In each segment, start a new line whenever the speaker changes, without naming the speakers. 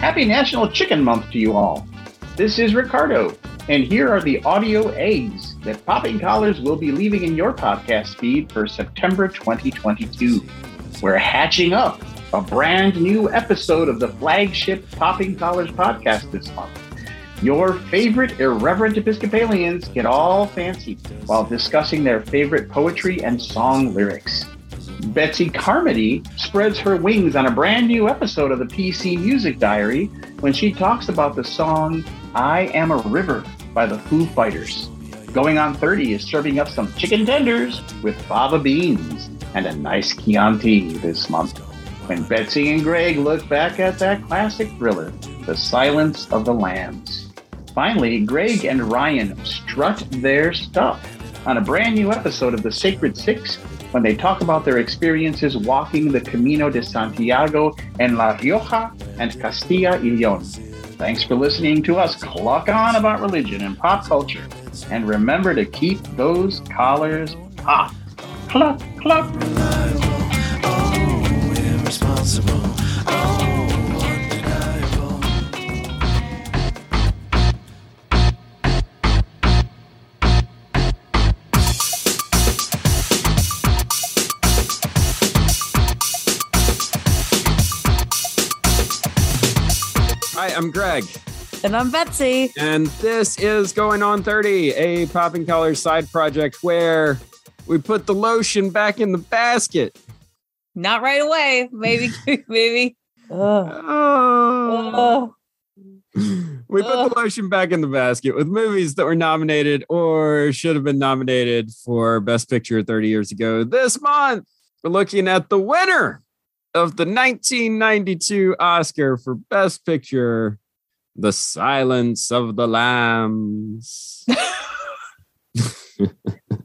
Happy National Chicken Month to you all. This is Ricardo, and here are the audio eggs that Popping Collars will be leaving in your podcast feed for September 2022. We're hatching up a brand new episode of the flagship Popping Collars podcast this month. Your favorite irreverent Episcopalians get all fancy while discussing their favorite poetry and song lyrics. Betsy Carmody spreads her wings on a brand new episode of the PC Music Diary when she talks about the song I Am a River by the Foo Fighters. Going on 30 is serving up some chicken tenders with fava beans and a nice Chianti this month. When Betsy and Greg look back at that classic thriller, The Silence of the Lambs. Finally, Greg and Ryan strut their stuff on a brand new episode of The Sacred Six when they talk about their experiences walking the Camino de Santiago in La Rioja and Castilla y León. Thanks for listening to us cluck on about religion and pop culture. And remember to keep those collars hot. Cluck, cluck.
Oh, Hi, I'm Greg.
And I'm Betsy.
And this is Going On 30, a Popping Collars side project where we put the lotion back in the basket.
Not right away. Maybe, maybe.
Oh. We put the lotion back in the basket with movies that were nominated or should have been nominated for Best Picture 30 years ago. This month, we're looking at the winner of the 1992 Oscar for Best Picture, The Silence of the Lambs.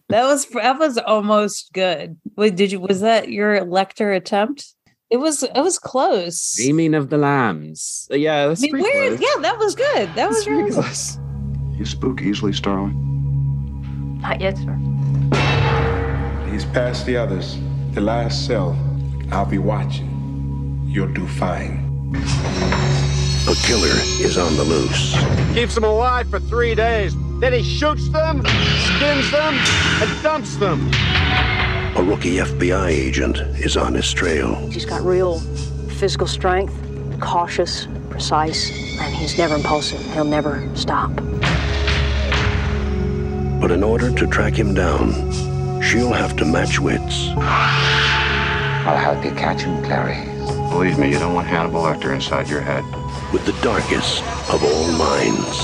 That was that was almost good. Wait, did you was that your Lecter attempt? It was it was close.
Dreaming of the Lambs. Uh, Yeah,
I mean,
pretty close.
Yeah, that was good. That was
That's pretty
really
close.
You spook easily, Starling.
Not yet, sir.
He's past the others. The last cell. I'll be watching. You'll do fine.
A killer is on the loose.
keeps them alive for three days. Then he shoots them, skins them, and dumps them.
A rookie FBI agent is on his trail.
He's got real physical strength, cautious, precise, and he's never impulsive. He'll never stop.
But in order to track him down, she'll have to match wits.
I'll help you catch him, Clary.
Believe me, you don't want Hannibal Lecter inside your head.
with the darkest of all minds.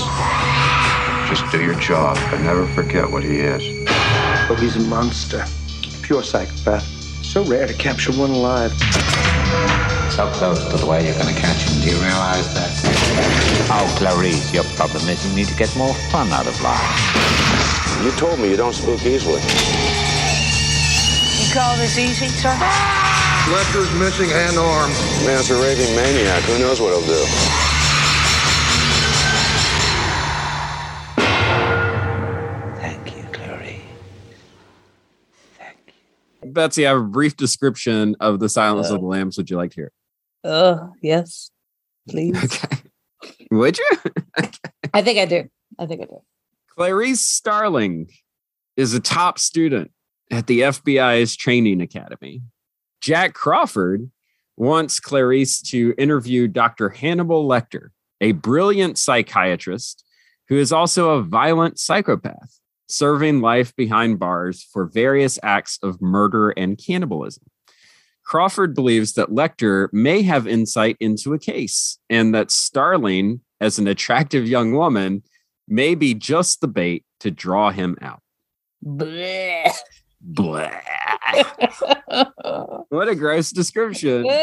Just do your job, but never forget what he is.
Oh, he's a monster. Pure psychopath. So rare to capture one alive.
So close to the way you're gonna catch him. Do you realize that? Oh, Clarice, your problem is you need to get more fun out of life.
You told me you don't spook easily.
You call this easy, sir?
Lecter's missing an arm.
Man's a raving maniac. Who knows what he'll do?
Thank you, Clarice. Thank you.
Betsy, I have a brief description of The Silence of the uh, Lambs. Would you like to hear?
Oh, yes. Please.
Okay. Would you?
I think I do. I think I do.
Clarice Starling is a top student at the FBI's training academy. Jack Crawford wants Clarice to interview Dr. Hannibal Lecter, a brilliant psychiatrist who is also a violent psychopath, serving life behind bars for various acts of murder and cannibalism. Crawford believes that Lecter may have insight into a case and that Starling, as an attractive young woman, may be just the bait to draw him out.
Blech.
Blah. What a gross description.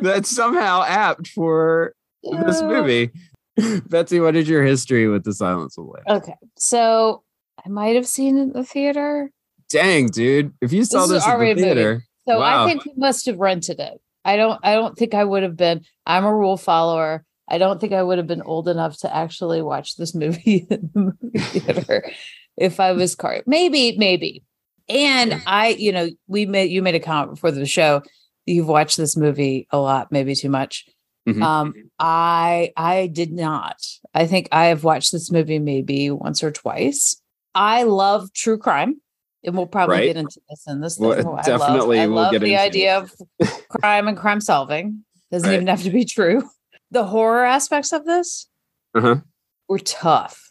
That's somehow apt for this movie. Betsy, what is your history with The Silence of the Lambs?
okay. So I might have seen it in the theater.
Dang, dude. If you saw
This is
this, at the
R-rated movie.
theater,
So
Wow.
I think we must have rented it. I don't I don't think I would have been I'm a rule follower. I don't think I would have been old enough to actually watch this movie in the movie theater if I was car maybe, maybe. And I, you know, we made you made a comment before the show you've watched this movie a lot, maybe too much.
Mhm.
Um, I I did not. I think I have watched this movie maybe once or twice. I love true crime, and we'll probably
Right.
get into this in this.
Well,
thing. I
definitely
love, I
we'll
love the idea of crime and crime solving. Doesn't
Right.
even have to be true. The horror aspects of this
Uh-huh.
were tough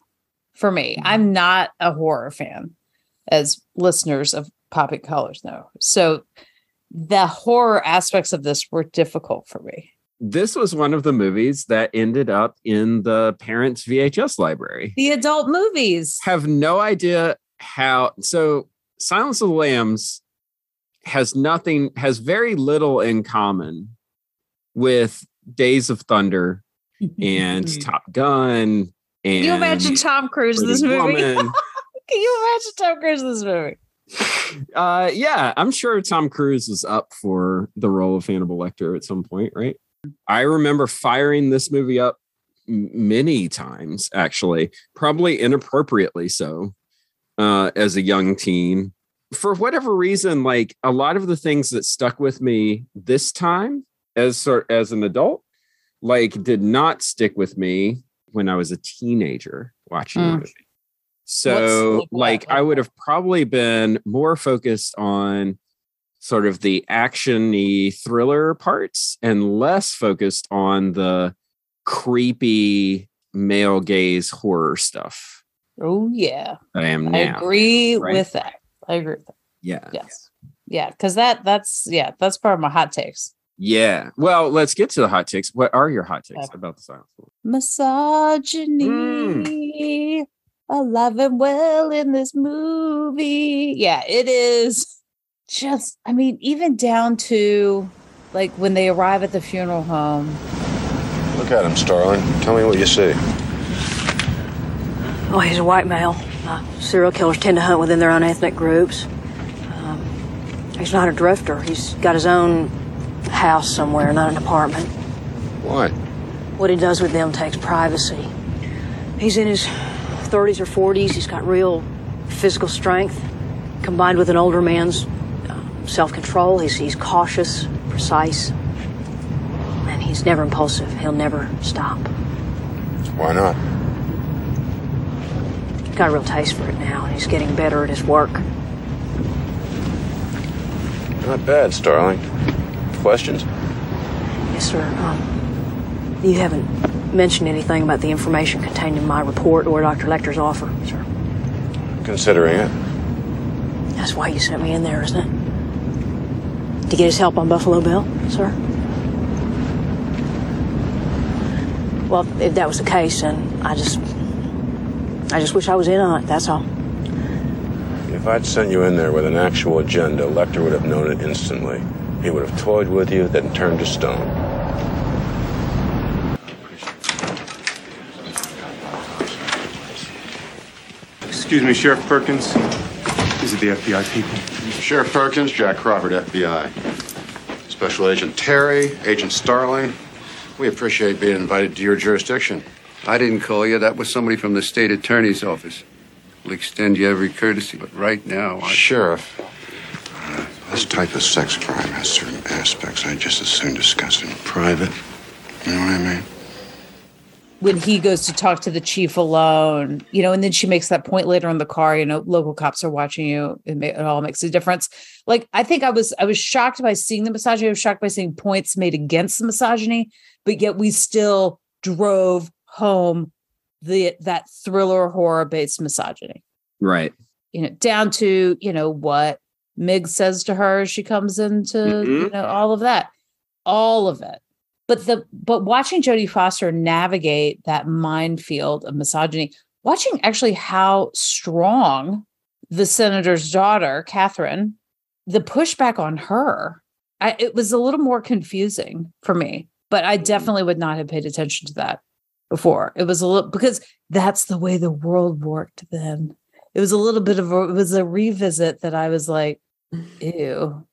for me. Mm-hmm. I'm not a horror fan, as listeners of Popping Collars know. So the horror aspects of this were difficult for me.
This was one of the movies that ended up in the parents' VHS library.
The adult movies.
Have no idea how. So, Silence of the Lambs has nothing, has very little in common with Days of Thunder and Top Gun. And
Can you imagine Tom Cruise in this movie? Can you imagine Tom Cruise in this movie?
uh yeah i'm sure tom cruise is up for the role of hannibal lecter at some point right i remember firing this movie up many times actually probably inappropriately so uh as a young teen for whatever reason like a lot of the things that stuck with me this time as sort as an adult like did not stick with me when i was a teenager watching
Mm.
movie so,
like
like, I would have probably been more focused on sort of the actiony thriller parts and less focused on the creepy male gaze horror stuff
Oh yeah.
I am
I agree
right?
with that. I agree with that.
Yeah.
Yes. Yeah, because that that's yeah, that's part of my hot takes.
Yeah. Well, let's get to the hot takes. What are your hot takes
Okay.
about the silence?
Misogyny alive and well in this movie. Yeah, it is just, I mean, even down to like when they arrive at the funeral home.
Look at him, Starling. Tell me what you see.
Oh, he's a white male. Uh, serial killers tend to hunt within their own ethnic groups. Um, he's not a drifter. He's got his own house somewhere, not an apartment.
Why?
What he does with them takes privacy. He's in his 30s or 40s. He's got real physical strength combined with an older man's uh, self control. He's, he's cautious, precise, and he's never impulsive. He'll never stop.
Why not?
Got a real taste for it now, and he's getting better at his work.
Not bad, Starling. Questions?
Yes, sir. Um, you haven't mentioned anything about the information contained in my report or Dr. Lecter's offer, sir.
Considering it.
That's why you sent me in there, isn't it? To get his help on Buffalo Bill, sir? Well, if that was the case, then I just. I just wish I was in on it, that's all.
If I'd sent you in there with an actual agenda, Lecter would have known it instantly. He would have toyed with you, then turned to stone.
Excuse me, Sheriff Perkins. These are the FBI people.
Sheriff Perkins, Jack Crawford, FBI. Special Agent Terry, Agent Starling. We appreciate being invited to your jurisdiction.
I didn't call you. That was somebody from the state attorney's office. We'll extend you every courtesy, but right now, I...
Sheriff, this type of sex crime has certain aspects I just as soon discuss in private. You know what I mean?
when he goes to talk to the chief alone, you know, and then she makes that point later in the car, you know, local cops are watching you. It, ma- it all makes a difference. Like, I think I was, I was shocked by seeing the misogyny. I was shocked by seeing points made against the misogyny, but yet we still drove home the, that thriller horror based misogyny,
Right.
you know, down to, you know, what Mig says to her as she comes into, you
Mhm.
know, all of that, all of it but the but watching Jodie Foster navigate that minefield of misogyny, watching actually how strong the senator's daughter, Catherine, the pushback on her, I, it was a little more confusing for me. But I definitely would not have paid attention to that before. It was a little because that's the way the world worked then. It was a little bit of a it was a revisit that I was like, ew.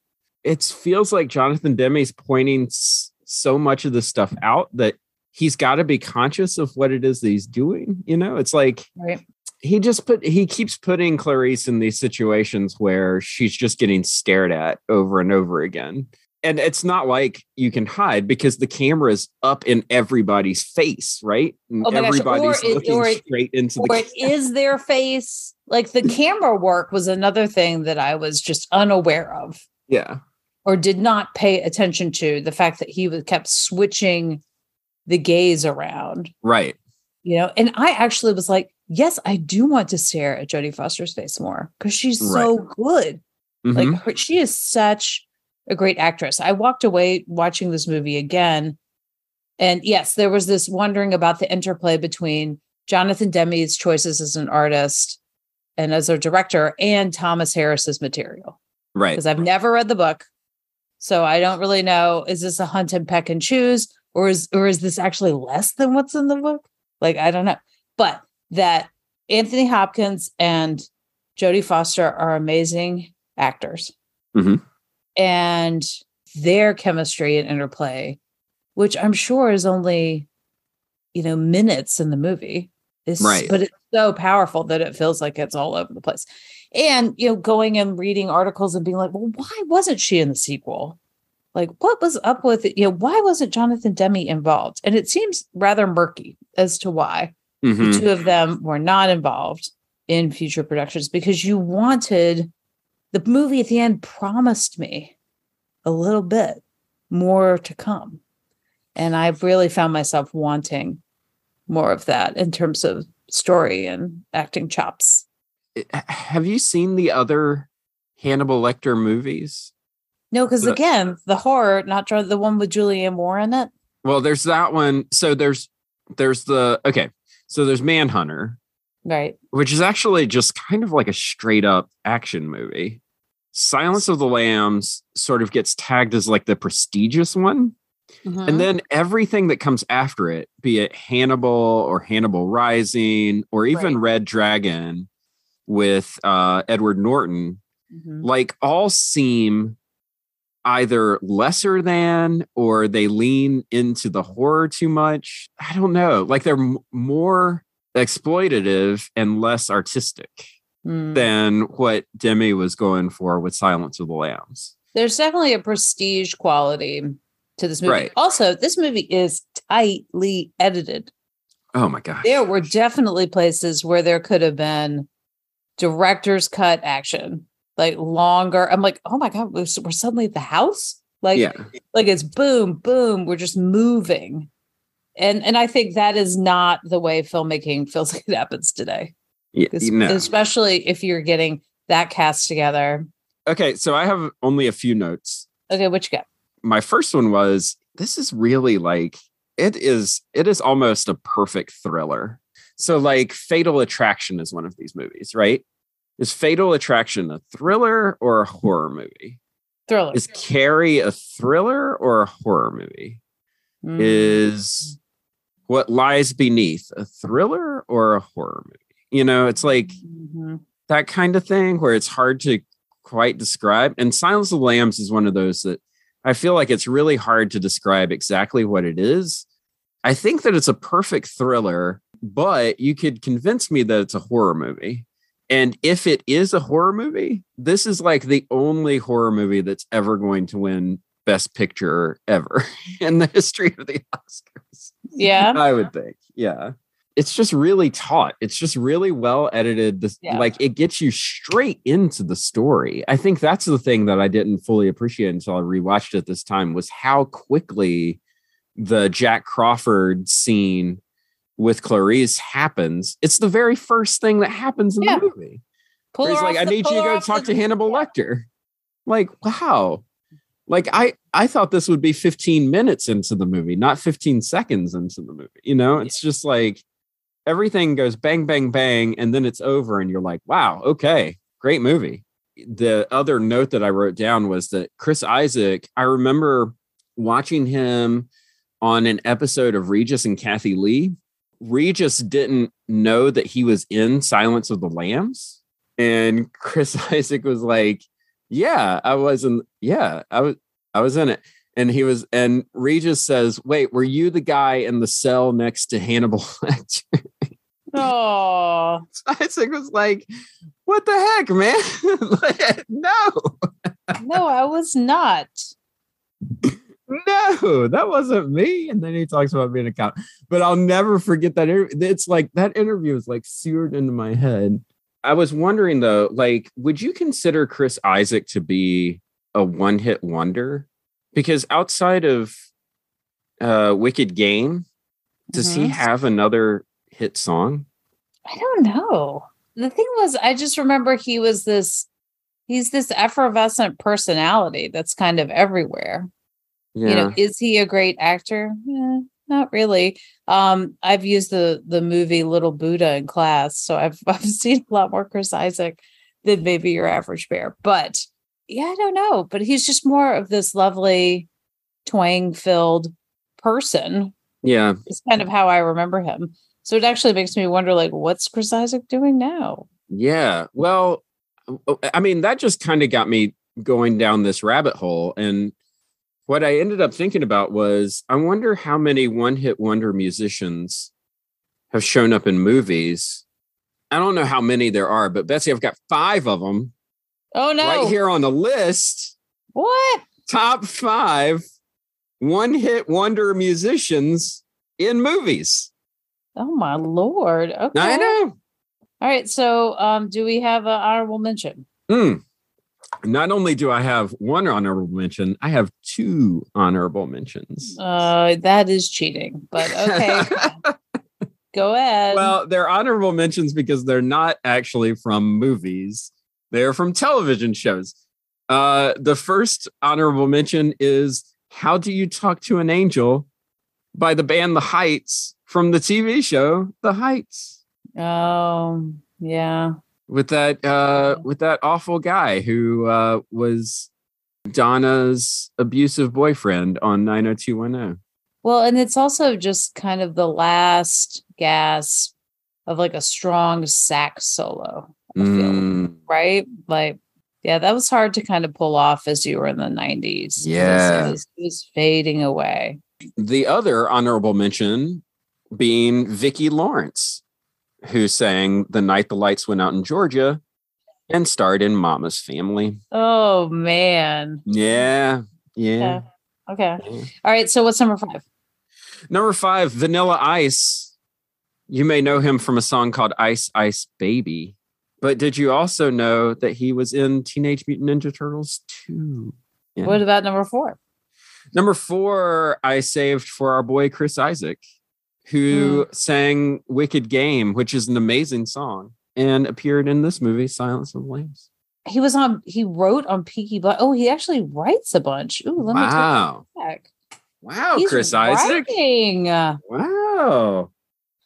It feels like Jonathan Demme's pointing s- so much of this stuff out that he's got to be conscious of what it is that he's doing. You know, it's like
Right.
he just put he keeps putting Clarice in these situations where she's just getting stared at over and over again. and it's not like you can hide because the camera is up in everybody's face, right? And
Oh my gosh,
everybody's
or it-
looking
or
straight into
or
the
it is their face. Like the camera work was another thing that I was just unaware of
yeah.
or did not pay attention to. The fact that he was kept switching the gaze around,
Right.
you know. And I actually was like, yes, I do want to stare at Jodie Foster's face more because she's so good.
Mhm.
Like her, she is such a great actress. I walked away watching this movie again. And yes, there was this wondering about the interplay between Jonathan Demme's choices as an artist and as a director and Thomas Harris's material.
right.
Because I've never read the book. So I don't really know is this a hunt and peck and choose or is or is this actually less than what's in the book? Like I don't know. But that Anthony Hopkins and Jodie Foster are amazing actors
Mhm.
and their chemistry and interplay, which I'm sure is only, you know, minutes in the movie. Is,
Right.
But it's so powerful that it feels like it's all over the place. And, you know, going and reading articles and being like, well, why wasn't she in the sequel? Like, what was up with it? You know, why wasn't Jonathan Demme involved? And it seems rather murky as to why
Mhm.
the two of them were not involved in future productions because you wanted the movie at the end promised me a little bit more to come. And I've really found myself wanting more of that in terms of story and acting chops.
Have you seen the other Hannibal Lecter movies?
No, because again, the horror, not the one with Julianne Moore in it.
Well, there's that one. So there's there's the okay. So there's Manhunter,
Right.
which is actually just kind of like a straight up action movie. Silence of the Lambs sort of gets tagged as like the prestigious one.
Mhm.
And then everything that comes after it, be it Hannibal or Hannibal Rising or even Red Dragon with uh, Edward Norton,
Mhm.
like all seem either lesser than or they lean into the horror too much. I don't know. Like they're m- more exploitative and less artistic
Mm.
than what Demme was going for with Silence of the Lambs.
There's definitely a prestige quality to this movie.
Right.
Also, this movie is tightly edited.
Oh my gosh.
There were definitely places where there could have been director's cut action, like longer. I'm like, oh my god, we're, we're suddenly at the house. Like,
Yeah.
like it's boom, boom. We're just moving, and and I think that is not the way filmmaking feels like it happens today.
Yeah, no.
Especially if you're getting that cast together.
Okay, so I have only a few notes.
Okay, what you got?
My first one was this is really like it is it is almost a perfect thriller. So like Fatal Attraction is one of these movies, right? Is Fatal Attraction a thriller or a horror movie?
Thriller.
Is Carrie a thriller or a horror movie?
Mm.
Is What Lies Beneath a thriller or a horror movie? You know, it's like
Mhm.
that kind of thing where it's hard to quite describe. And Silence of the Lambs is one of those that I feel like it's really hard to describe exactly what it is. I think that it's a perfect thriller, but you could convince me that it's a horror movie. And if it is a horror movie, this is like the only horror movie that's ever going to win Best Picture ever in the history of the Oscars.
Yeah.
I would think. Yeah. It's just really taut. It's just really well edited. This
Yeah.
like it gets you straight into the story. I think that's the thing that I didn't fully appreciate until I rewatched it this time was how quickly the Jack Crawford scene with Clarice happens. It's the very first thing that happens in
Yeah.
the movie.
Pull
Where he's like, I need you to go talk
the-
to Hannibal Lecter. Like, wow. Like I I thought this would be 15 minutes into the movie, not 15 seconds into the movie. You know, it's just like everything goes bang, bang, bang, and then it's over, and you're like, wow, okay, great movie. The other note that I wrote down was that Chris Isaak, I remember watching him on an episode of Regis and Kathie Lee. Regis didn't know that he was in Silence of the Lambs. And Chris Isaak was like, Yeah, I was in, yeah, I was I was in it. And he was, and Regis says, Wait, were you the guy in the cell next to Hannibal Lecter?
Oh,
Isaak was like, What the heck, man? Like, no.
no, I was not.
no, that wasn't me. And then he talks about being a cop. But I'll never forget that. It's like that interview is like seared into my head. I was wondering though, like, would you consider Chris Isaak to be a one hit wonder? Because outside of uh, Wicked Game, does he
Mhm.
have another hit song?
I don't know. The thing was, I just remember he was this, he's this effervescent personality that's kind of everywhere.
Yeah.
You know, is he a great actor? Eh, not really. Um, I've used the the movie Little Buddha in class, so I've I've seen a lot more Chris Isaak than maybe your average bear. But yeah, I don't know. But he's just more of this lovely, twang filled person.
yeah.
It's kind of how I remember him. So it actually makes me wonder, like, what's Chris Isaak doing now?
Yeah. Well, I mean, that just kind of got me going down this rabbit hole. And what I ended up thinking about was I wonder how many one hit wonder musicians have shown up in movies. I don't know how many there are, but Betsy, I've got five of them
Oh no!
right here on the list.
What?
Top five one hit wonder musicians in movies.
Oh my lord! Okay.
I know.
All right. So, um, do we have an honorable mention?
Hmm. Not only do I have one honorable mention, I have two honorable mentions.
Uh, that is cheating, but okay. Go ahead.
well, they're honorable mentions because they're not actually from movies. They're from television shows. Uh, the first honorable mention is How Do You Talk to an Angel by the band The Heights from the TV show The Heights.
Oh, yeah.
with that uh with that awful guy who uh was Donna's abusive boyfriend on 90210.
Well, and it's also just kind of the last gasp of like a strong sax solo, I feel,
Mm,
right? Like, yeah, that was hard to kind of pull off as you were in the 90s. It was-
Yeah.
It was, it was fading away.
the other honorable mention being Vicki Lawrence, who sang The Night the Lights Went Out in Georgia and starred in Mama's Family.
Oh, man.
Yeah. Yeah.
Yeah. Okay. All right. So, what's number five?
Number five, Vanilla Ice. You may know him from a song called Ice Ice Baby. But did you also know that he was in Teenage Mutant Ninja Turtles 2? Yeah.
What about number four?
Number four, I saved for our boy Chris Isaak, who hmm. sang Wicked Game, which is an amazing song, and appeared in this movie, Silence of the Lambs.
He was on, he wrote on Peaky Blind. Oh, he actually writes a bunch. Ooh, let me
Wow.
take that back.
Wow,
He's
Chris Isaak.
writing.
Wow.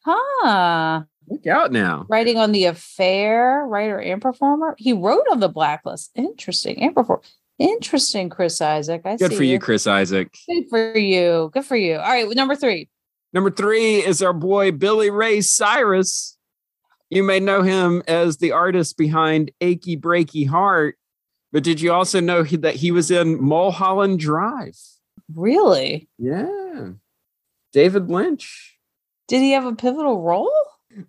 Huh.
Look out now.
Writing on The Affair, writer and performer. He wrote on The Blacklist. Interesting. And perform. Interesting, Chris Isaak. I
Good for you, Chris Isaak.
Good for you. Good for you. All right. Number three.
Number three is our boy Billy Ray Cyrus. You may know him as the artist behind Achy Breaky Heart, but did you also know he, that he was in Mulholland Drive?
Really?
Yeah. David Lynch.
Did he have a pivotal role?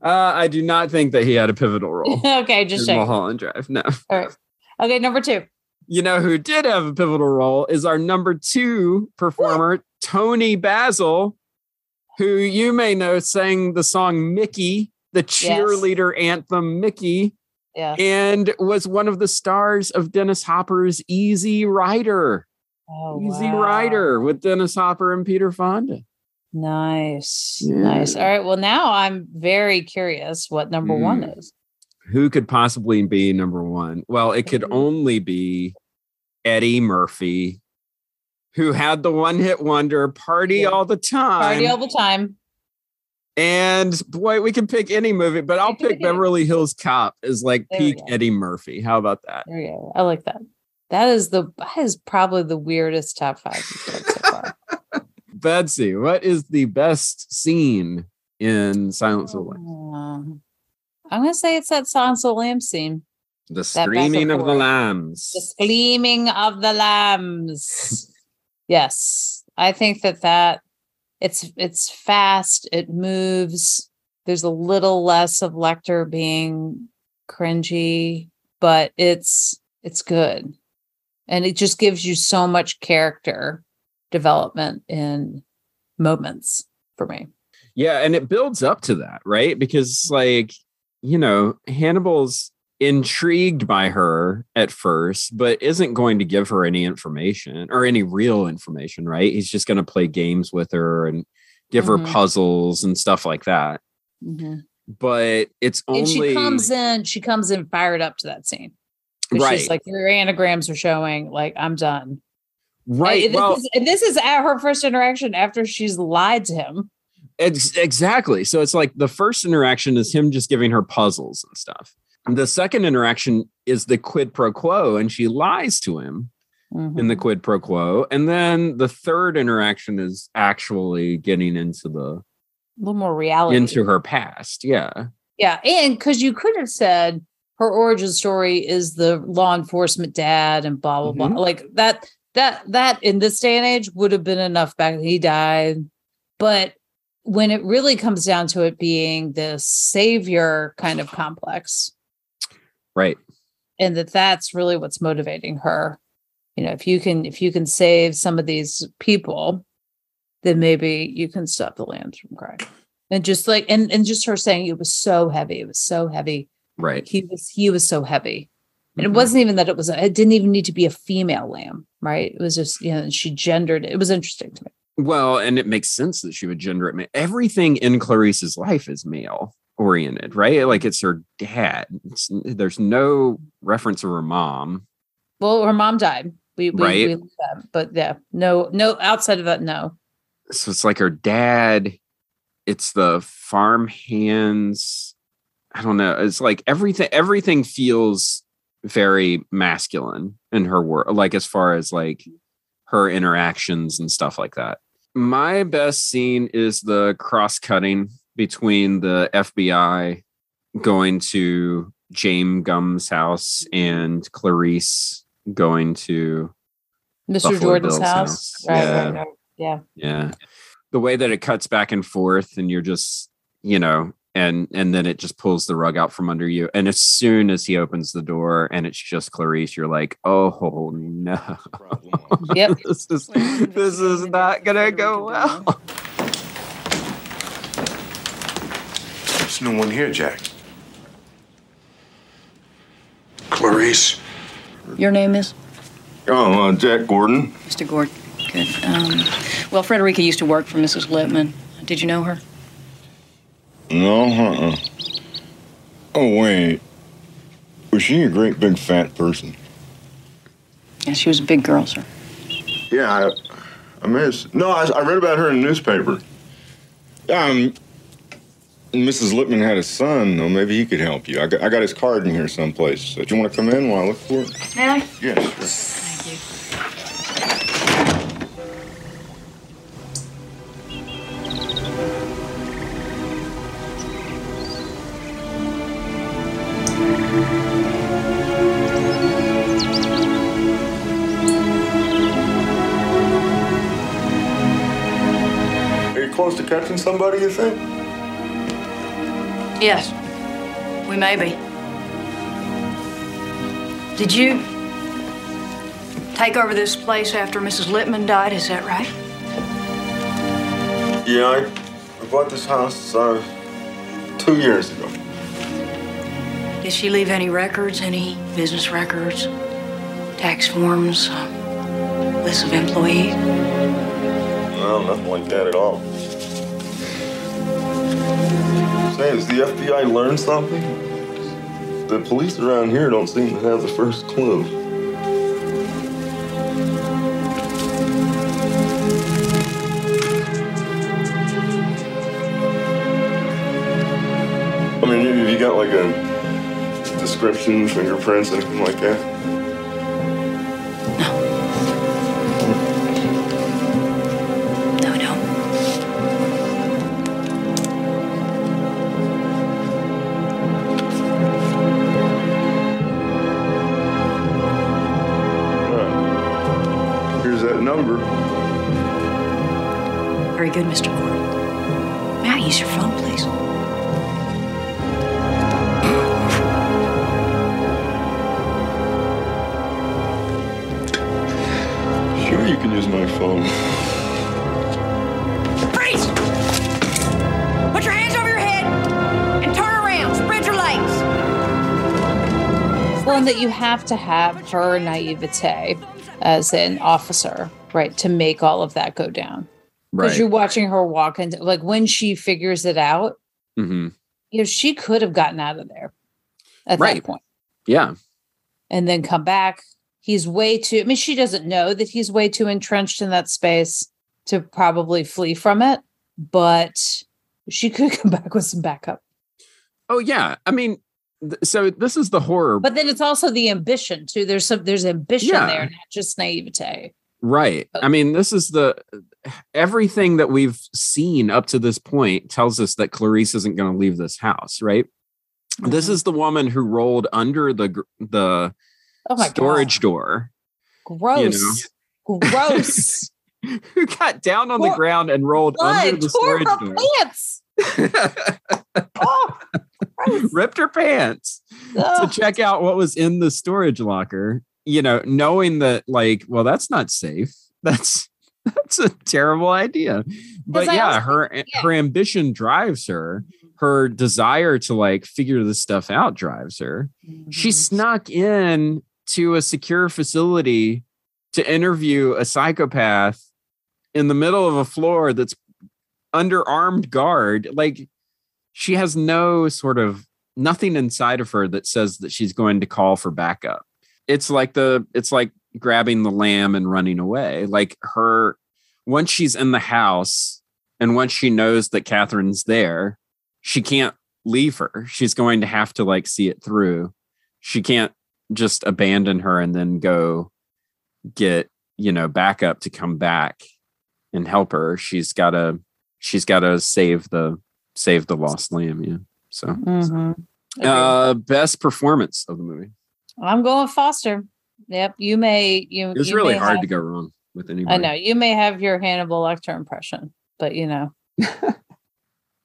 Uh, I do not think that he had a pivotal role
okay, just checking.
Mulholland Drive. No.
All right. Okay, number two.
You know who did have a pivotal role is our number two performer, Toni Basil, who you may know sang the song Mickey, the cheerleader anthem Mickey,
Yeah.
and was one of the stars of Dennis Hopper's Easy Rider.
Oh,
Easy
wow.
Rider with Dennis Hopper and Peter Fonda.
Nice.
Yeah.
Nice. All right. Well, now I'm very curious what number one
Mm.
is.
Who could possibly be number one? Well, it could only be Eddie Murphy, who had the one hit wonder party all the time.
Party all the time.
and boy, we can pick any movie, but I'll pick Beverly Hills Cop as like
There
peak Eddie Murphy. How about that?
There you go. I like that. That is the that is probably the weirdest top five so far.
Betsy, what is the best scene in Silence of the Lambs?
Um, I'm gonna say it's that Silence of the Lambs scene.
The screaming of the lambs.
The screaming of the lambs. yes, I think that that it's it's fast. It moves. There's a little less of Lecter being cringy, but it's it's good, and it just gives you so much character development in moments for me.
Yeah, and it builds up to that, right? Because like, you know, Hannibal's intrigued by her at first, but isn't going to give her any information or any real information, right? He's just going to play games with her and give
Mhm.
her puzzles and stuff like that.
Mhm.
But it's only
And she comes in, she comes in fired up to that scene.
Right.
She's like, your anagrams are showing, like, I'm done.
right.
And this,
well,
is, and this is at her first interaction after she's lied to him.
Ex- exactly. So it's like the first interaction is him just giving her puzzles and stuff. The second interaction is the quid pro quo, and she lies to him in the quid pro quo. And then the third interaction is actually getting into the
A little more reality.
into her past. Yeah.
Yeah, and because you could have said her origin story is the law enforcement dad and blah blah
Mhm.
blah. Like that that that in this day and age would have been enough back he died. But when it really comes down to it being this savior kind of complex,
Right.
and that that's really what's motivating her. You know, if you can if you can save some of these people, then maybe you can stop the land from crying. And just like and and just her saying it was so heavy, it was so heavy.
Right.
He was he was so heavy. And it mm-hmm. wasn't even that it was a, it didn't even need to be a female lamb, right? It was just, you know, she gendered it. It was interesting to me.
Well, and it makes sense that she would gender it. Everything in Clarice's life is male oriented, right? Like it's her dad. It's, there's no reference of her mom.
Well, her mom died. We, we,
Right.
we but yeah, no, no, outside of that, no.
so it's like her dad it's the farm hands i don't know it's like everything everything feels very masculine in her work like as far as like her interactions and stuff like that my best scene is the cross cutting between the fbi going to james Gumb's house and clarice going to
Mr.
Buffalo
Jordan's
Bill's
house.
house.
Right,
Yeah.
right, right. Yeah.
yeah the way that it cuts back and forth and you're just you know and and then it just pulls the rug out from under you and as soon as he opens the door and it's just clarice you're like oh no
Yep.
this is this is not gonna go well
There's no one here, Jack.
Clarice.
Your name is?
Oh, uh, Jack Gordon.
Mr. Gordon. Good. Um, well, Frederica used to work for Mrs. Lippman. Did you know her?
No, uh-uh. Oh, wait. Was she a great big fat person?
Yeah, she was a big girl, sir.
Yeah, I, I miss. No, I, I read about her in the newspaper. Um, Mrs. Lippman had a son, though. Maybe he could help you. I got, I got his card in here someplace. So, do you want to come in while I look for it?
May I?
Yes, sure. Are you close to catching somebody, you think?
Yes. We may be. Did you take over this place after Mrs. Lippman died? Is that right?
Yeah, I, I bought this house uh, two years ago.
Did she leave any records, any business records, tax forms, uh, lists of employees?
No, nothing like that at all. Say, has the FBI learned something? The police around here don't seem to have the first clue. I mean, you got like a description, fingerprints, anything like that?
good, Mr. Gordon. May I use your phone, please?
Sure, you can use my phone. Freeze!
Put your hands over your head and turn around. Spread your legs. Well, and that you have to have her naivete as an officer, right, to make all of that go down. Because
Right.
you're watching her walk into like when she figures it out,
hmm
you know, she could have gotten out of there at
Right.
that point
Yeah.
and then come back. He's way too, I mean, she doesn't know that he's way too entrenched in that space to probably flee from it, but she could come back with some backup.
Oh yeah. I mean, th- so this is the horror,
But then it's also the ambition too. There's some, there's ambition
Yeah.
there, not just naivete.
Right? I mean, this is the everything that we've seen up to this point tells us that Clarice isn't going to leave this house, right? This
Mm-hmm.
is the woman who rolled under the the
Oh
storage door.
Gross. Gross.
who got down on the ground and rolled under the storage
her
door.
pants. oh,
ripped her pants to check out what was in the storage locker you know knowing that like well that's not safe. That's that's a terrible idea. But yeah
also
her her ambition drives her. Her desire to like figure this stuff out drives her. She snuck in to a secure facility to interview a psychopath in the middle of a floor that's under armed guard. Like she has no sort of nothing inside of her that says that she's going to call for backup it's like the it's like grabbing the lamb and running away. Like her once she's in the house and once she knows that catherine's there she can't leave her. She's going to have to like see it through. She can't just abandon her and then go get you know backup to come back and help her. She's got to she's got to save the save the lost lamb yeah so.
Mhm.
uh best performance of the movie
I'm going Foster. Yep. You may, you,
it's
you
really hard
have-
to go wrong with anybody
I know you may have your Hannibal Lecter impression, but you know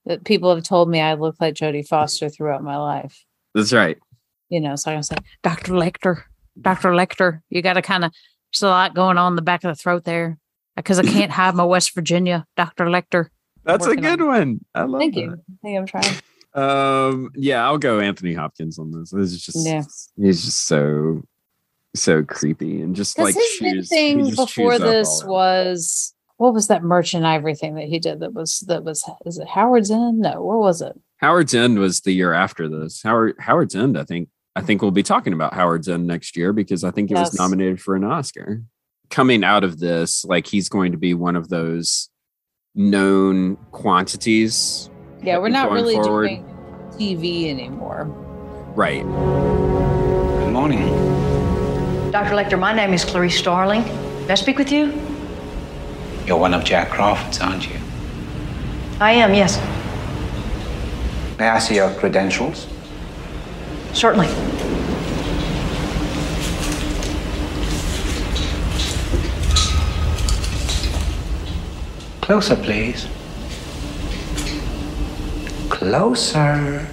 that people have told me I look like Jodie Foster throughout my life.
that's right
You know, so I'm gonna say, Dr. Lecter, Dr. Lecter, you got to kind of there's a lot going on in the back of the throat there uh, because I can't hide my West Virginia, Dr. Lecter.
that's a
Working on
good one i love it.
Thank
that.
you. I think I'm trying.
Um yeah i'll go anthony hopkins on this this is just
Yeah.
he's just so so creepy and just like
his
chews-
thing before this was what was that merchant ivory thing that he did that was that was is it Howard's End? No, what was it?
Howard's End was the year after this. Howard Howard's End, I think. I think we'll be talking about Howard's End next year because I think it was nominated for an Oscar. Coming out of this, like he's going to be one of those known quantities.
Yeah, we're not really
forward.
doing TV anymore.
Right.
Good morning.
Dr. Lecter, my name is Clarice Starling. May I speak with you?
You're one of Jack Crawford's, aren't you?
I am, yes.
May I see your credentials?
Certainly.
Closer, please. Closer.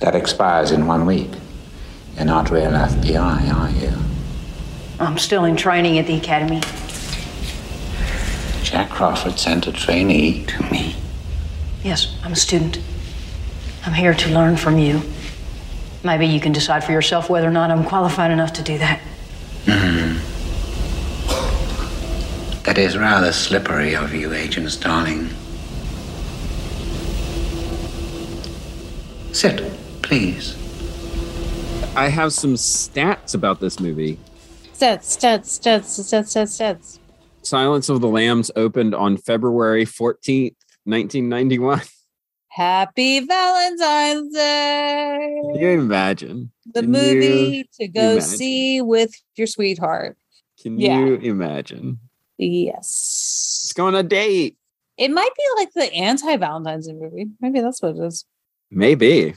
That expires in one week. You're not real FBI, are you?
I'm still in training at the academy.
Jack Crawford sent a trainee to me.
Yes, I'm a student. I'm here to learn from you. Maybe you can decide for yourself whether or not I'm qualified enough to do that.
Hmm. That is rather slippery of you, Agent Starling. Sit, please.
I have some stats about this movie.
Stats, stats, stats, stats, stats, stats.
Silence of the Lambs opened on February 14th, 1991.
Happy Valentine's Day.
Can you imagine?
the
Can
movie to go
imagine?
see with your sweetheart.
Can
Yeah.
you imagine?
Yes.
Let's go on a date.
It might be like the anti Valentine's Day movie. Maybe that's what it is.
Maybe.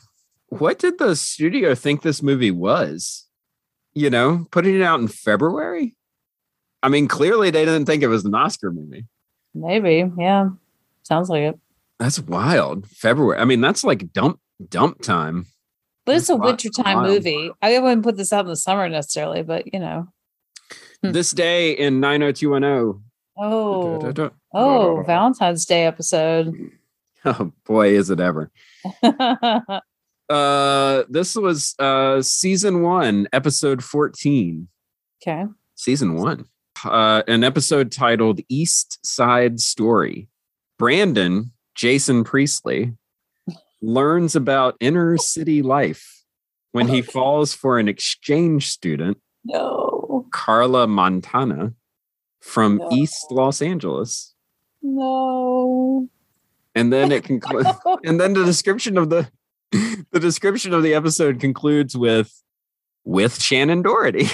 What did the studio think this movie was? You know, putting it out in February? I mean, clearly they didn't think it was an Oscar movie.
Maybe. Yeah. Sounds like it.
That's wild. February. I mean, that's like dump dump time.
But it's a
That's wi-
wintertime movie. I wouldn't put this out in the summer necessarily, but you know. Hmm.
This day in 90210.
Oh.
Da, da, da.
Oh, Valentine's Day episode.
Oh boy, is it ever. Uh, this was uh season one, episode fourteen.
Okay.
Season one. Uh, an episode titled East Side Story. Brandon, Jason Priestley, learns about inner city life when he falls for an exchange student,
No.
Carla Montana, from
No.
East Los Angeles.
No.
And then it concludes and then the description of the the description of the episode concludes with with Shannen Doherty.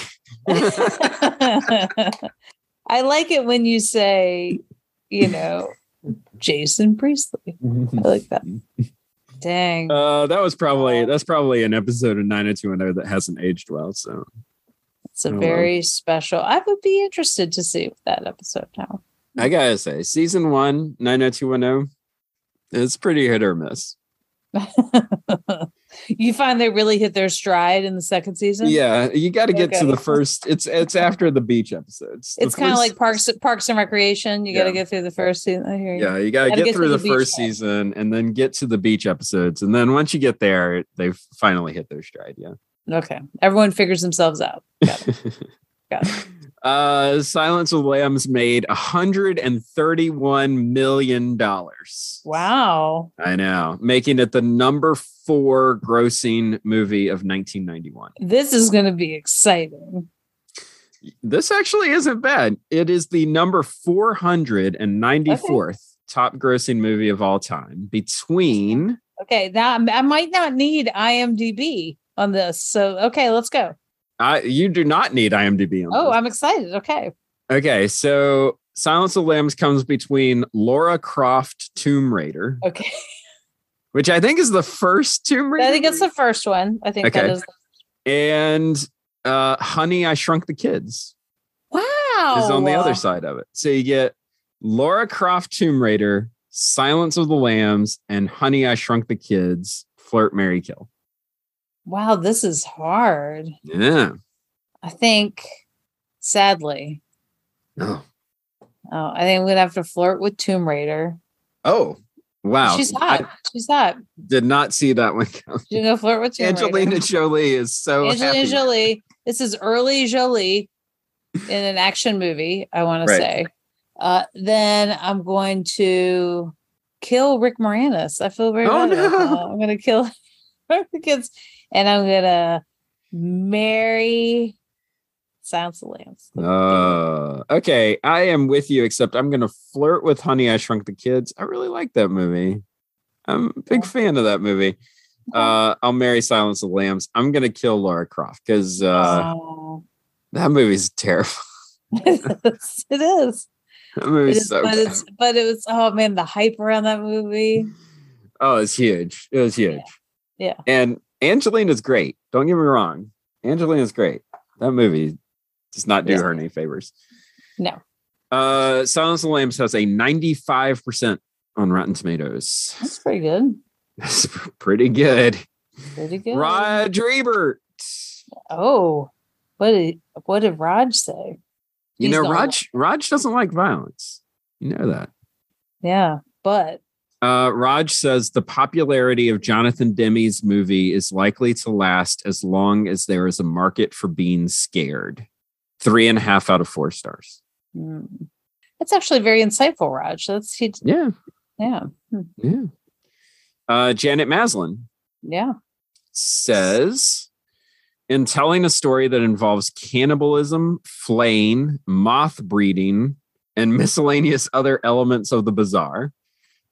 I like it when you say, you know, Jason Priestley. I like that. Dang.
Uh, that was probably that's probably an episode of 90210 that hasn't aged well. So
It's a
oh, well.
very special. I would be interested to see that episode now.
I gotta say, season one, 90210, it's pretty hit or miss.
You find they really hit their stride in the second season?
Yeah, you got to get to the first. It's it's after the beach episodes. The
It's kind of like Parks Parks and Recreation. You got to get through the first season. I hear you.
yeah, you got to get, through the,
beach
first
part.
season and then get to the beach episodes, and then once you get there, they've finally hit their stride. Yeah.
Okay. Everyone figures themselves out. Got it. Got it.
Uh, Silence of the Lambs made 131 million dollars.
Wow.
I know, making it the number four grossing movie of 1991.
This is going to be exciting.
This actually isn't bad. It is the number 494th top grossing movie of all time between
Okay. Now I might not need IMDb on this. So, okay, let's go.
I you do not need IMDb on
Oh,
this.
I'm excited. Okay.
Okay, so Silence of the Lambs comes between Laura Croft Tomb Raider,
Okay.
which I think is the first Tomb Raider,
I think it's the first one. I think that
Okay.
is.
and uh, Honey, I Shrunk the Kids
Wow.
is on the other side of it. So you get Laura Croft Tomb Raider, Silence of the Lambs, and Honey, I Shrunk the Kids, Flirt, Mary, Kill.
Wow. This is hard.
Yeah.
I think, sadly,
Oh.
oh, I think I'm to have to flirt with Tomb Raider.
Oh. Wow.
She's hot.
I
She's hot.
did not see that one coming.
You go flirt with Tomb
Angelina
Raider.
Jolie is so
Angelina
happy.
Jolie. This is early Jolie in an action movie, I want
Right.
to say. Uh, then I'm going to kill Rick Moranis. I feel very
Oh, no.
I'm going to kill the kids and I'm to marry Silence of the Lambs.
Uh, okay, I am with you, except I'm gonna flirt with Honey, I Shrunk the Kids. I really like that movie. I'm a big fan of that movie. Uh, I'll marry Silence of the Lambs. I'm gonna kill Laura Croft because uh,
Oh.
that movie's terrible.
it is.
That movie's
is
so
but
bad.
it's but it was oh man, the hype around that movie.
oh, it's huge. It was huge.
Yeah.
And Angelina's great. Don't get me wrong. Angelina's great. That movie does not do
Yeah.
her any favors.
No.
Uh, Silence of the Lambs has a 95% on Rotten Tomatoes.
That's pretty good.
That's pretty good.
Pretty good.
Roger Ebert.
Oh, what did what did Raj say?
You
He's
know, Raj Raj doesn't like violence. You know that.
Yeah, but
Uh, Raj says the popularity of Jonathan Demme's movie is likely to last as long as there is a market for being scared. Three and a half out of four stars.
mm, it's actually very insightful, Raj. That's he.
Yeah,
Yeah, hmm,
yeah. Uh, Janet Maslin
yeah.
says in telling a story that involves cannibalism, flaying, moth breeding, and miscellaneous other elements of the bizarre,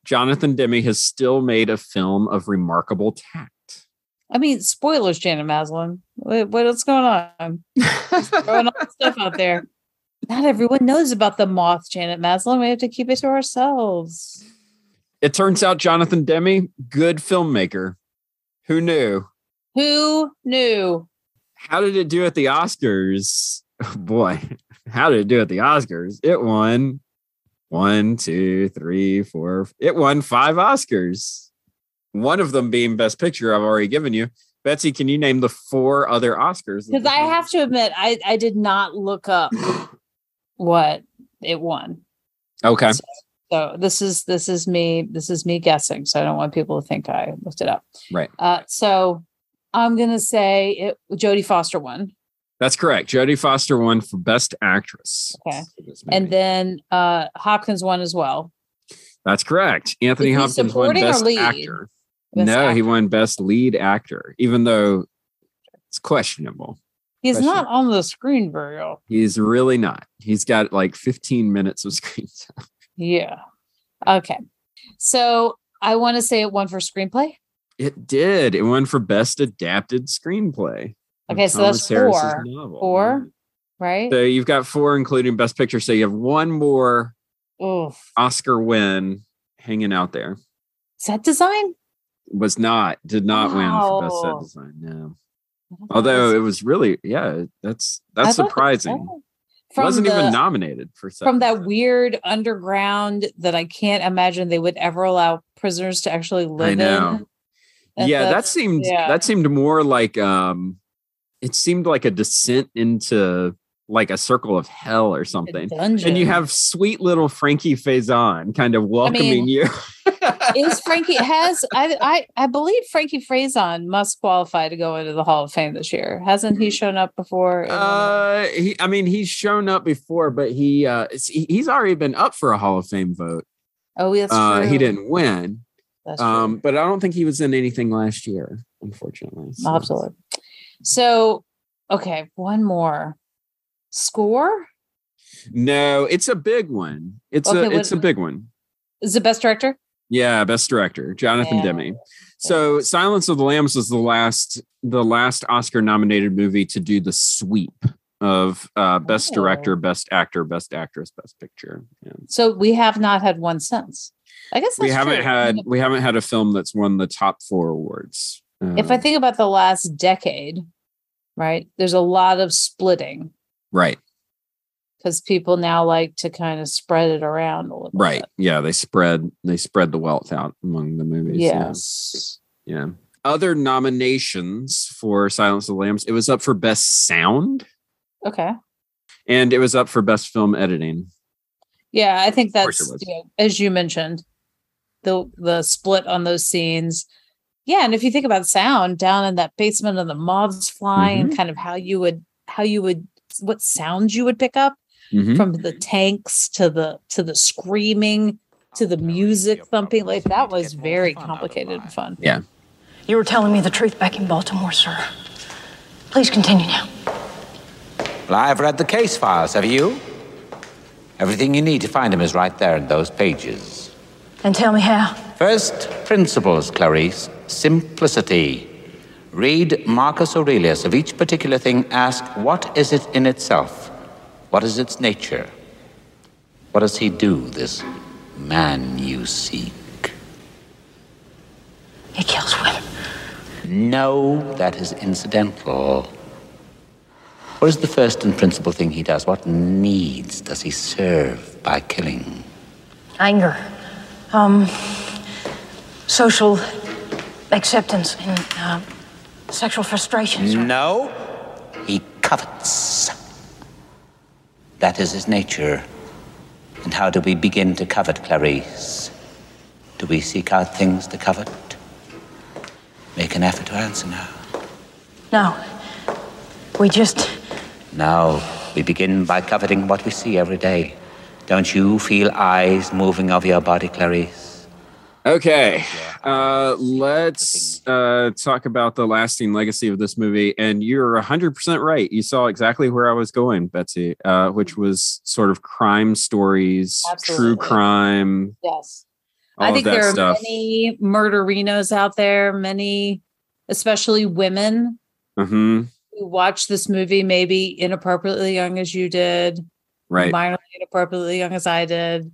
Jonathan Demme has still made a film of remarkable tact.
I mean, spoilers, Janet Maslin. What, what's going on? Throwing all stuff out there. Not everyone knows about the moth, Janet Maslin. We have to keep it to ourselves.
It turns out Jonathan Demme, good filmmaker. Who knew?
Who knew?
How did it do at the Oscars? Oh boy, how did it do at the Oscars? It won one, two, three, four. It won five Oscars. One of them being Best Picture. I've already given you. Betsy, can you name the four other Oscars?
Because I have to admit, I I did not look up what it won.
Okay.
So this is this is me this is me guessing. So I don't want people to think I looked it up.
Right.
Uh, so I'm gonna say it. Jodie Foster won.
That's correct. Jodie Foster won for Best Actress.
Okay, and then uh, Hopkins won as well.
That's correct. Anthony Hopkins won Best
lead?
Actor.
Best
no, he won Best Lead Actor, even though it's questionable.
He's not on the screen very often.
He's really not. He's got like 15 minutes of screen time.
Yeah. Okay. So I want to say it won for screenplay.
It did. It won for Best Adapted Screenplay.
Okay, so
Thomas
that's
Harris's
four.
novel.
Four, right?
So you've got four, including Best Picture. So you have one more
Oof.
Oscar win hanging out there.
Set design.
Was not, did not win for Best Set Design. No. Although it was really, yeah, that's that's surprising.
oh.
Wasn't
the-
even nominated for set
from that weird underground that I can't imagine they would ever allow prisoners to actually live
I know.
in. That-
yeah, that seemed
yeah.
that seemed more like um it seemed like a descent into like a circle of hell or something. And you have sweet little Frankie Faison kind of welcoming
mean,
you.
is Frankie has I, I I believe Frankie Faison must qualify to go into the Hall of Fame this year. Hasn't he shown up before? in one of
Uh he I mean he's shown up before, but he uh he's already been up for a Hall of Fame vote.
Oh, yes,
uh he didn't win.
That's
um but I don't think he was in anything last year, unfortunately. So-
Absolutely. So, okay, one more score.
No, it's a big one. It's
Okay,
a
what-
it's a big one.
Is it best director?
Yeah, best director, Jonathan
Yeah.
Demme. So Silence of the Lambs was the last the last Oscar nominated movie to do the sweep of uh best director,
Oh.
best actor, best actress, best picture. Yeah.
So we have not had one since. I guess
We haven't
true.
had we haven't had a film that's won the top four awards.
If I
Um,
think about the last decade, right? There's a lot of splitting
right,
because people now like to kind of spread it around a little.
right. Yeah, they spread they spread the wealth out among the movies. yeah.
Yes.
Yeah. Other nominations for Silence of the Lambs, it was up for best sound
Okay.
and it was up for best film editing.
Yeah, I think that's
it
you know, as you mentioned, the the split on those scenes. Yeah, and if you think about sound down in that basement and the moths flying,
Mm-hmm.
and kind of how you would how you would what sounds you would pick up
Mhm.
from the tanks to the to the screaming to the music thumping, like that was very complicated and fun.
Yeah.
You were telling me the truth back in Baltimore, sir. Please continue now.
Well, I've read the case files, have you? Everything you need to find him is right there in those pages.
And tell me how.
First, principles, Clarice. Simplicity. Read Marcus Aurelius. Of each particular thing, ask, what is it in itself? What is its nature? What does he do, this man you seek?
He kills women.
No, that is incidental. What is the first and principal thing he does? What needs does he serve by killing?
Anger. Um, social acceptance and uh, sexual frustrations.
No, he covets. That is his nature. And how do we begin to covet, Clarice? Do we seek out things to covet? Make an effort to answer now.
No. We just.
Now, we begin by coveting what we see every day. Don't you feel eyes moving over your body, Clarice?
Okay. Uh let's uh talk about the lasting legacy of this movie. And you're hundred percent right. You saw exactly where I was going, Betsy, uh, which was sort of crime stories, true crime.
Yes.
all
I think
that
there are
stuff.
many murderinos out there, many, especially women
hmm
who watched this movie maybe inappropriately young as you did,
Right.
minorly inappropriately young as I did,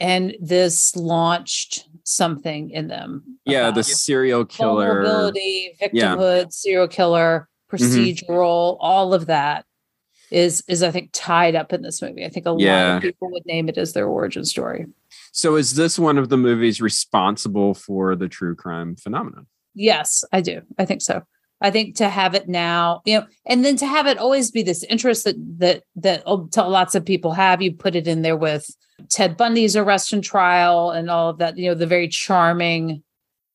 and this launched something in them.
Yeah, the serial killer.
Vulnerability,
Yeah.
victimhood, serial killer,
Mm-hmm.
procedural, all of that is is I think tied up in this movie. I think a lot of people would name it as their origin story.
So is this one of the movies responsible for the true crime phenomenon?
Yes, I do. I think so. I think to have it now, you know, and then to have it always be this interest that that that oh, lots of people have. You put it in there with Ted Bundy's arrest and trial and all of that. You know, the very charming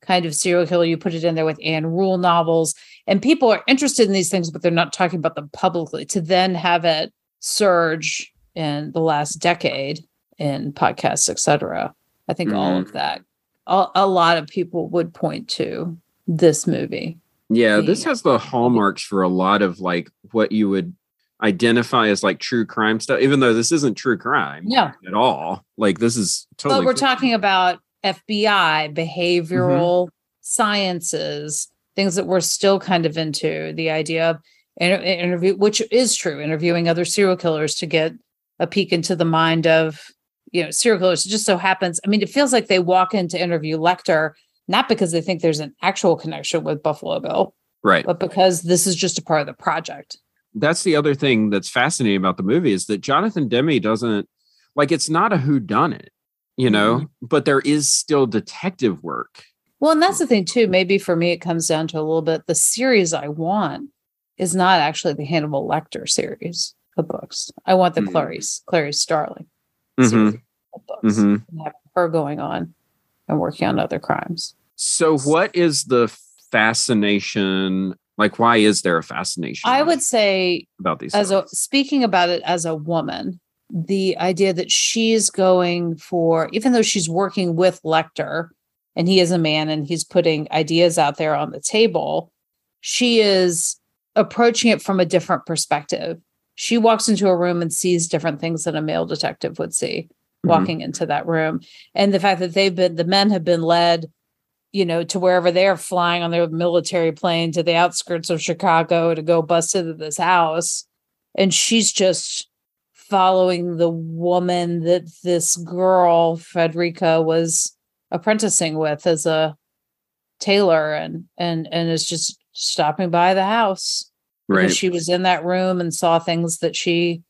kind of serial killer. You put it in there with Ann Rule novels, and people are interested in these things, but they're not talking about them publicly. To then have it surge in the last decade in podcasts, etc. I think all
Mm-hmm.
of that, a, a lot of people would point to this movie.
Yeah, this has the hallmarks for a lot of like what you would identify as like true crime stuff, even though this isn't true crime
Yeah.
at all. Like this is totally
but we're
fiction.
talking about FBI,
Mm-hmm.
behavioral sciences, things that we're still kind of into. The idea of inter- interview, which is true, interviewing other serial killers to get a peek into the mind of you know serial killers. It just so happens. I mean, it feels like they walk in to interview Lecter not because they think there's an actual connection with Buffalo Bill,
right.
but because this is just a part of the project.
That's the other thing that's fascinating about the movie is that Jonathan Demme doesn't like it's not a who done it, you know,
Mm-hmm.
but there is still detective work.
Well, and that's the thing too. Maybe for me, it comes down to a little bit the series I want is not actually the Hannibal Lecter series of books. I want the
Mhm.
Clarice, Clarice Starling
Mhm.
of books
Mhm.
and have her going on and working on other crimes.
So what is the fascination? Like why is there a fascination
I would say
about these
as a speaking about it as a woman, the idea that she's going for even though she's working with Lecter and he is a man and he's putting ideas out there on the table, she is approaching it from a different perspective. She walks into a room and sees different things that a male detective would see
Mhm.
walking into that room. And the fact that they've been the men have been led you know, to wherever they're flying on their military plane to the outskirts of Chicago to go bust into this house. And she's just following the woman that this girl, Frederica, was apprenticing with as a tailor and and and is just stopping by the house.
Right.
She was in that room and saw things that she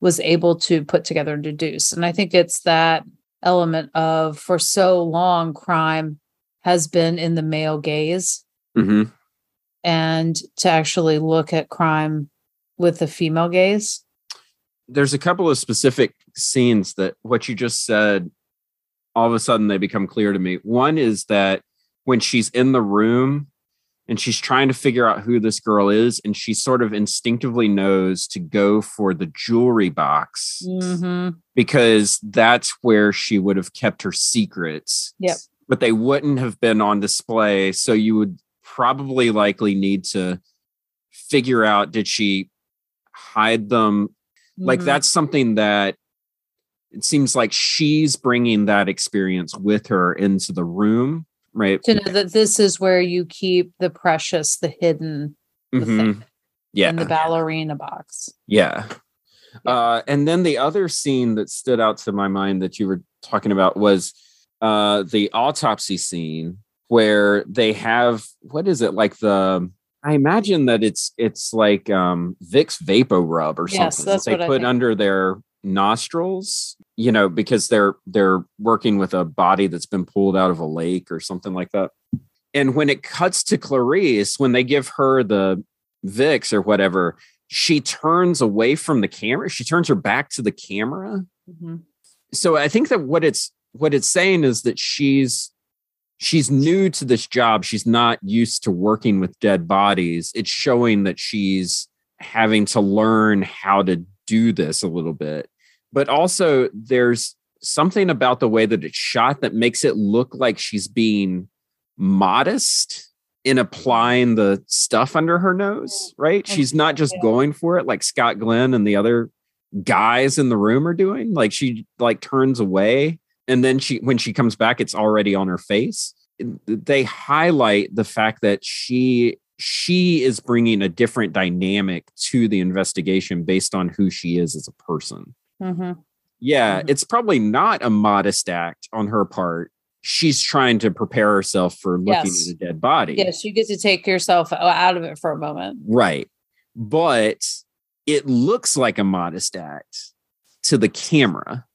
was able to put together and deduce. And I think it's that element of for so long crime has been in the male gaze
hmm
and to actually look at crime with the female gaze.
There's a couple of specific scenes that what you just said, all of a sudden they become clear to me. One is that when she's in the room and she's trying to figure out who this girl is, and she sort of instinctively knows to go for the jewelry box
Mm-hmm.
because that's where she would have kept her secrets.
Yep.
But they wouldn't have been on display. So you would probably likely need to figure out did she hide them? Like
Mhm.
that's something that it seems like she's bringing that experience with her into the room, right?
To know that this is where you keep the precious, the hidden, the
Mhm.
thing
Yeah.
in the ballerina box.
Yeah. Uh, and then the other scene that stood out to my mind that you were talking about was uh, the autopsy scene where they have what is it like the I imagine that it's it's like um Vicks Vapo Rub or something
Yes, that's
that they put under their nostrils, you know, because they're they're working with a body that's been pulled out of a lake or something like that. And when it cuts to Clarice, when they give her the Vicks or whatever, she turns away from the camera. She turns her back to the camera.
Mhm.
So I think that what it's what it's saying is that she's she's new to this job. She's not used to working with dead bodies. It's showing that she's having to learn how to do this a little bit. But also there's something about the way that it's shot that makes it look like she's being modest in applying the stuff under her nose, right? She's not just going for it like Scott Glenn and the other guys in the room are doing. Like she like turns away and then she when she comes back it's already on her face. They highlight the fact that she she is bringing a different dynamic to the investigation based on who she is as a person.
Mhm.
Yeah, it's probably not a modest act on her part. She's trying to prepare herself for looking
Yes.
at a dead body.
Yes, you get to take yourself out of it for a moment.
Right. But it looks like a modest act to the camera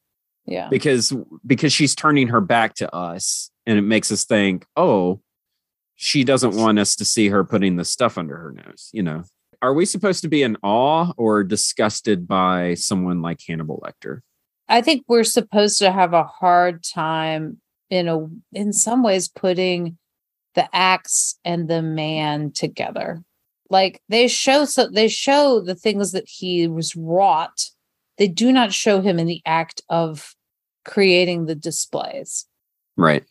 Yeah.
because because she's turning her back to us and it makes us think, "Oh, she doesn't want us to see her putting the stuff under her nose, you know. Are we supposed to be in awe or disgusted by someone like Hannibal Lecter?
I think we're supposed to have a hard time in a in some ways putting the axe and the man together. Like they show so they show the things that he was wrought. They do not show him in the act of creating the displays.
Right.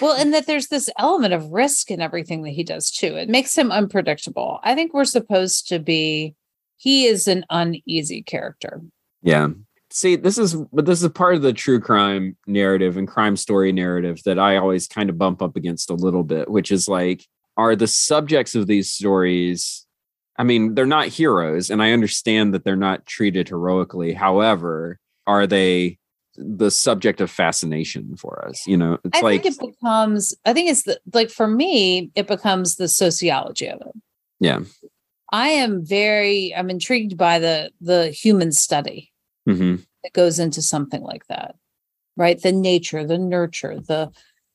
Well, and that there's this element of risk in everything that he does too. It makes him unpredictable. I think we're supposed to be he is an uneasy character.
Yeah. See, this is but this is part of the true crime narrative and crime story narrative that I always kind of bump up against a little bit, which is like, are the subjects of these stories? I mean, they're not heroes, and I understand that they're not treated heroically. However, are they the subject of fascination for us? You know, it's
I
like
think it becomes, I think it's the, like for me, it becomes the sociology of it.
yeah.
I am very, I'm intrigued by the the human study
hmm
that goes into something like that right the nature the nurture the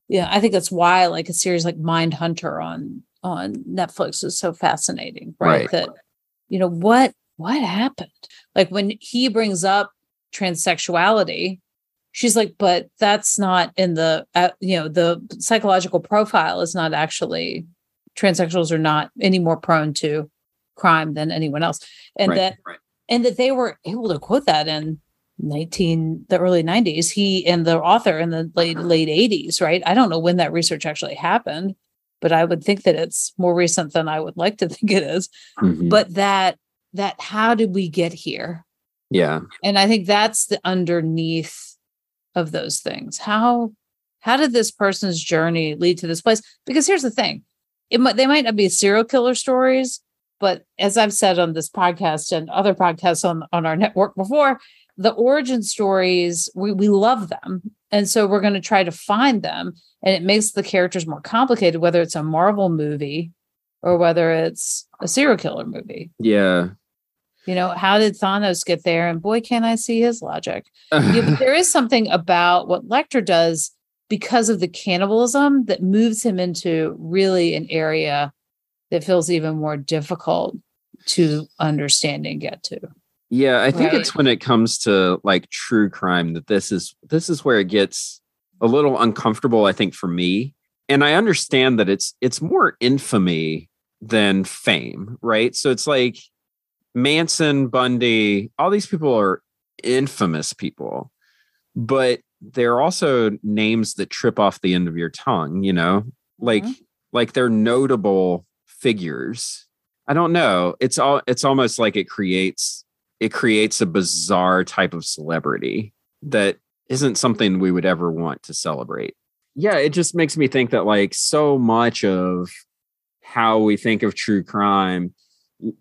yeah i think that's why like a series like Mindhunter on on netflix is so fascinating right,
Right.
that you know what what happened like when he brings up transsexuality she's like but that's not in the uh, you know the psychological profile is not actually transsexuals are not any more prone to crime than anyone else. And
Right,
that and that they were able to quote that in 19 the early 90s he and the author in the late late 80s right? I don't know when that research actually happened but i would think that it's more recent than i would like to think it is.
Mhm.
but that that how did we get here?
Yeah.
and i think that's the underneath of those things. How how did this person's journey lead to this place? Because here's the thing it might they might not be serial killer stories but as i've said on this podcast and other podcasts on on our network before the origin stories we, we love them. And so we're going to try to find them and it makes the characters more complicated whether it's a marvel movie or whether it's a serial killer movie.
Yeah.
You know how did thanos get there and boy can i see his logic yeah, there is something about what Lecter does because of the cannibalism that moves him into really an area that feels even more difficult to understand and get to.
Yeah, I think
Right.
it's when it comes to like true crime that this is this is where it gets a little uncomfortable I think for me. And I understand that it's it's more infamy than fame, right? So it's like Manson, Bundy, all these people are infamous people. But they're also names that trip off the end of your tongue, you know? Like mm-hmm. like they're notable figures. I don't know. It's all it's almost like it creates it creates a bizarre type of celebrity that isn't something we would ever want to celebrate. Yeah, it just makes me think that like so much of how we think of true crime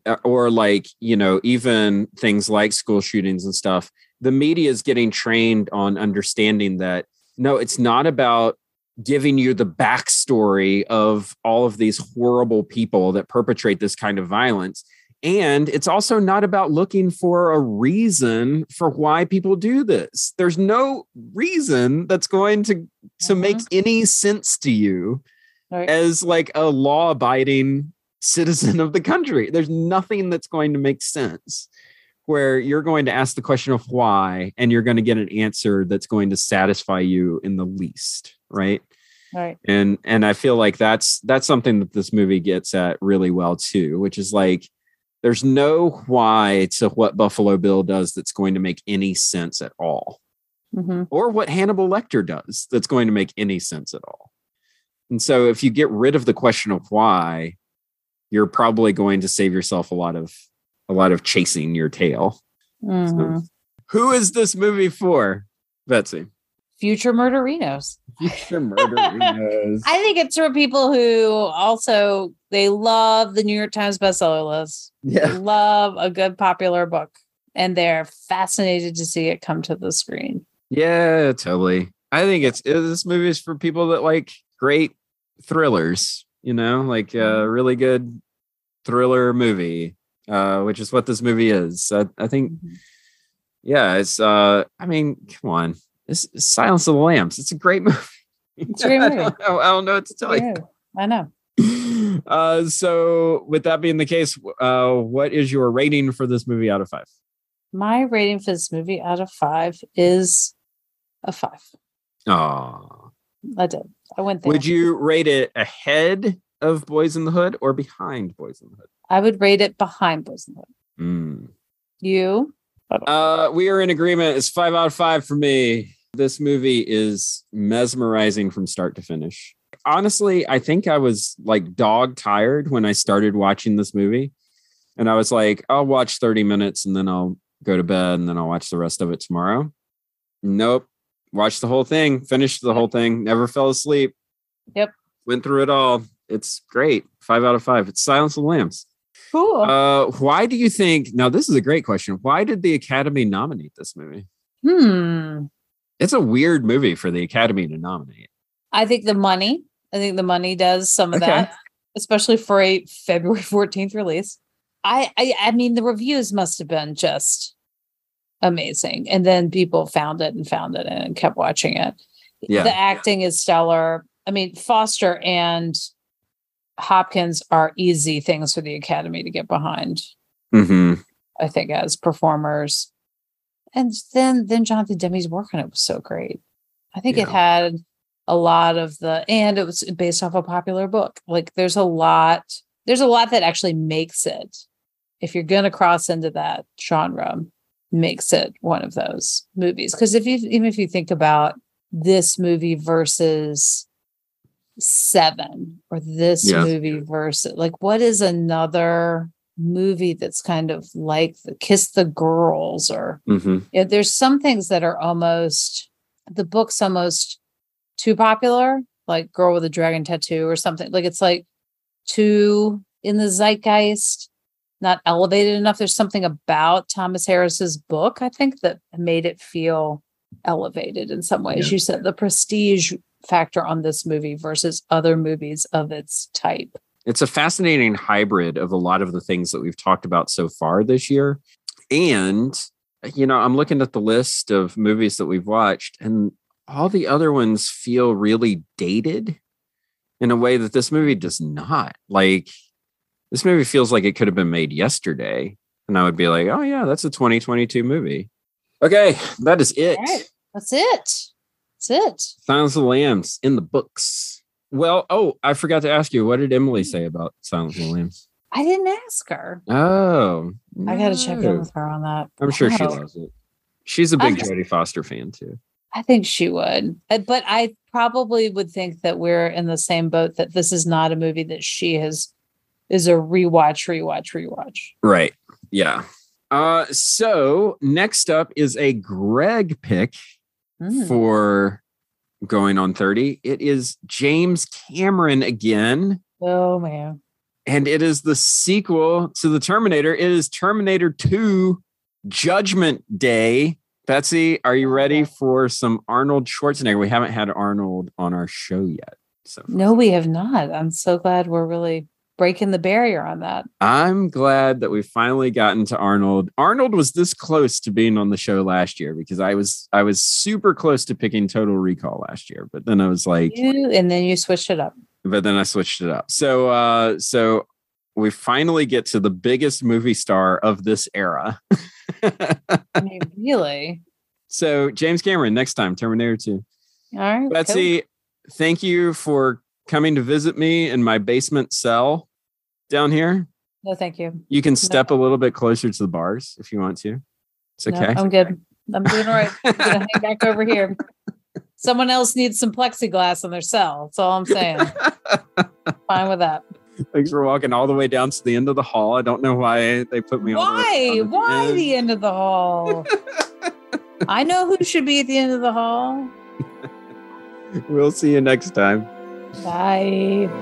Uh, or like, you know, even things like school shootings and stuff, the media is getting trained on understanding that no, it's not about giving you the backstory of all of these horrible people that perpetrate this kind of violence. And it's also not about looking for a reason for why people do this. There's no reason that's going to to make mm-hmm. any sense to you as like a law-abiding citizen of the country. There's nothing that's going to make sense where you're going to ask the question of why and you're going to get an answer that's going to satisfy you in the least, right?
Right.
and and i feel like that's that's something that this movie gets at really well too which is like there's no why to what buffalo bill does that's going to make any sense at all
Mhm.
or what hannibal lecter does that's going to make any sense at all and so if you get rid of the question of why you're probably going to save yourself a lot of a lot of chasing your tail
Mhm.
who is this movie for betsy
Future murderinos.
future murderinos
I think it's for people who also they love the New York Times bestseller list.
Yeah.
They love a good popular book. And they're fascinated to see it come to the screen.
Yeah, totally. I think it's it, this movie is for people that like great thrillers, you know, like a really good thriller movie, uh, which is what this movie is. I, I think, yeah, it's. uh I mean, come on, this is Silence of the Lambs. It's a great movie.
It's a great
I, don't know, I don't know what to tell you.
I know.
Uh, so, with that being the case, uh, what is your rating for this movie out of five?
My rating for this movie out of five is a five.
Oh,
I did. I went there.
would you rate it ahead of Boyz n the Hood or behind Boyz n the Hood?
I would rate it behind Boyz n the Hood.
Mm.
You?
Uh, we are in agreement. It's five out of five for me. This movie is mesmerizing from start to finish. Honestly, I think I was like dog tired when I started watching this movie. And I was like, I'll watch 30 minutes and then I'll go to bed and then I'll watch the rest of it tomorrow. Nope. Watched the whole thing, finished the whole thing, never fell asleep.
Yep.
Went through it all. It's great. Five out of five. It's Silence of the Lambs.
Cool.
Uh, why do you think? Now, this is a great question. Why did the Academy nominate this movie?
Hmm.
It's a weird movie for the Academy to nominate.
I think the money. I think the money does some of
Okay.
that, especially for a February 14th release. I, I I mean the reviews must have been just amazing. And then people found it and found it and kept watching it.
Yeah.
The acting is stellar. I mean, Foster and Hopkins are easy things for the Academy to get behind,
Mm-hmm.
I think, as performers. And then then Jonathan Demme's work on it was so great. I think it had a lot of the and it was based off a popular book. Like there's a lot, there's a lot that actually makes it. If you're gonna cross into that genre, makes it one of those movies. Because if you even if you think about this movie versus seven or this
Yeah.
movie versus like what is another movie that's kind of like the kiss the girls or
Mm-hmm.
yeah, there's some things that are almost the book's almost too popular, like Girl with a Dragon Tattoo or something. Like it's like too in the zeitgeist, not elevated enough. There's something about Thomas Harris's book, I think, that made it feel elevated in some ways.
Yeah.
You said the prestige factor on this movie versus other movies of its type.
It's a fascinating hybrid of a lot of the things that we've talked about so far this year. And, you know, I'm looking at the list of movies that we've watched, and all the other ones feel really dated in a way that this movie does not. Like, this movie feels like it could have been made yesterday. And I would be like, oh, yeah, that's a 2022 movie. Okay, that is it.
All right. That's it. That's it.
Silence of the Lambs in the books. Well, oh, I forgot to ask you, what did Emily mm. say about Silence of the Lambs?
I didn't ask her.
Oh,
I got to check in with her on that.
I'm sure she loves it. She's a big Jodie Foster fan too.
I think she would. But I probably would think that we're in the same boat that this is not a movie that she has is a rewatch, rewatch, rewatch.
Right. Yeah. Uh so next up is a Greg pick
Mm.
for going on 30. It is James Cameron again.
Oh man.
And it is the sequel to the Terminator. It is Terminator 2 Judgment Day. Betsy, are you ready for some Arnold Schwarzenegger? We haven't had Arnold on our show yet. So
No, we have not. I'm so glad we're really breaking the barrier on that.
I'm glad that we've finally gotten to Arnold. Arnold was this close to being on the show last year because I was I was super close to picking Total Recall last year, but then I was like,
You and then you switched it up.
but then I switched it up. So uh so we finally get to the biggest movie star of this era.
I mean, really?
So James Cameron next time Terminator 2.
All right.
Betsy, thank you for coming to visit me in my basement cell down here.
No, thank you.
You can step a little bit closer to the bars if you want to. It's
No,
okay.
I'm good. I'm doing all right. I'm gonna hang back over here. Someone else needs some plexiglass in their cell. That's all I'm saying. Fine with that.
Thanks for walking all the way down to the end of the hall. I don't know why they put me the
Why?
the
Why
end.
the end of the hall? I know who should be at the end of the hall.
We'll see you next time.
Bye.